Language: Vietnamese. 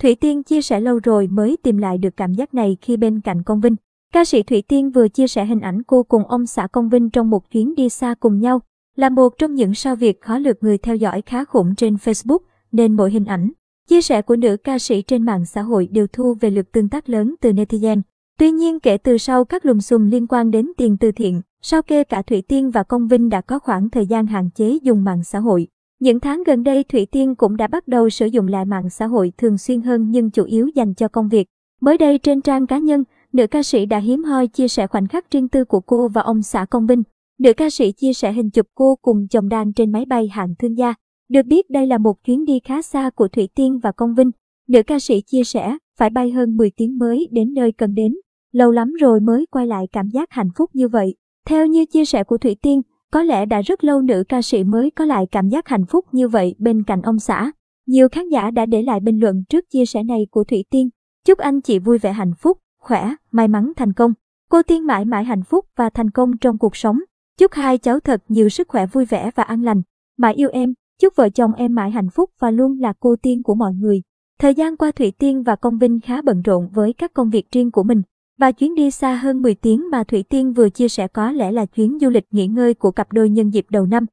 Thủy Tiên chia sẻ lâu rồi mới tìm lại được cảm giác này khi bên cạnh Công Vinh. Ca sĩ Thủy Tiên vừa chia sẻ hình ảnh cô cùng ông xã Công Vinh trong một chuyến đi xa cùng nhau, là một trong những sao việc khó lượt người theo dõi khá khủng trên Facebook, nên mỗi hình ảnh, chia sẻ của nữ ca sĩ trên mạng xã hội đều thu về lượt tương tác lớn từ netizen. Tuy nhiên kể từ sau các lùm xùm liên quan đến tiền từ thiện, sau kê cả Thủy Tiên và Công Vinh đã có khoảng thời gian hạn chế dùng mạng xã hội. Những tháng gần đây Thủy Tiên cũng đã bắt đầu sử dụng lại mạng xã hội thường xuyên hơn nhưng chủ yếu dành cho công việc. Mới đây trên trang cá nhân, nữ ca sĩ đã hiếm hoi chia sẻ khoảnh khắc riêng tư của cô và ông xã Công Vinh. Nữ ca sĩ chia sẻ hình chụp cô cùng chồng đang trên máy bay hạng thương gia. Được biết đây là một chuyến đi khá xa của Thủy Tiên và Công Vinh. Nữ ca sĩ chia sẻ phải bay hơn 10 tiếng mới đến nơi cần đến. Lâu lắm rồi mới quay lại cảm giác hạnh phúc như vậy. Theo như chia sẻ của Thủy Tiên, có lẽ đã rất lâu nữ ca sĩ mới có lại cảm giác hạnh phúc như vậy bên cạnh ông xã. Nhiều khán giả đã để lại bình luận trước chia sẻ này của Thủy Tiên. Chúc anh chị vui vẻ hạnh phúc, khỏe, may mắn thành công. Cô Tiên mãi mãi hạnh phúc và thành công trong cuộc sống. Chúc hai cháu thật nhiều sức khỏe vui vẻ và an lành. Mãi yêu em, chúc vợ chồng em mãi hạnh phúc và luôn là cô Tiên của mọi người. Thời gian qua Thủy Tiên và Công Vinh khá bận rộn với các công việc riêng của mình. Và chuyến đi xa hơn 10 tiếng mà Thủy Tiên vừa chia sẻ có lẽ là chuyến du lịch nghỉ ngơi của cặp đôi nhân dịp đầu năm.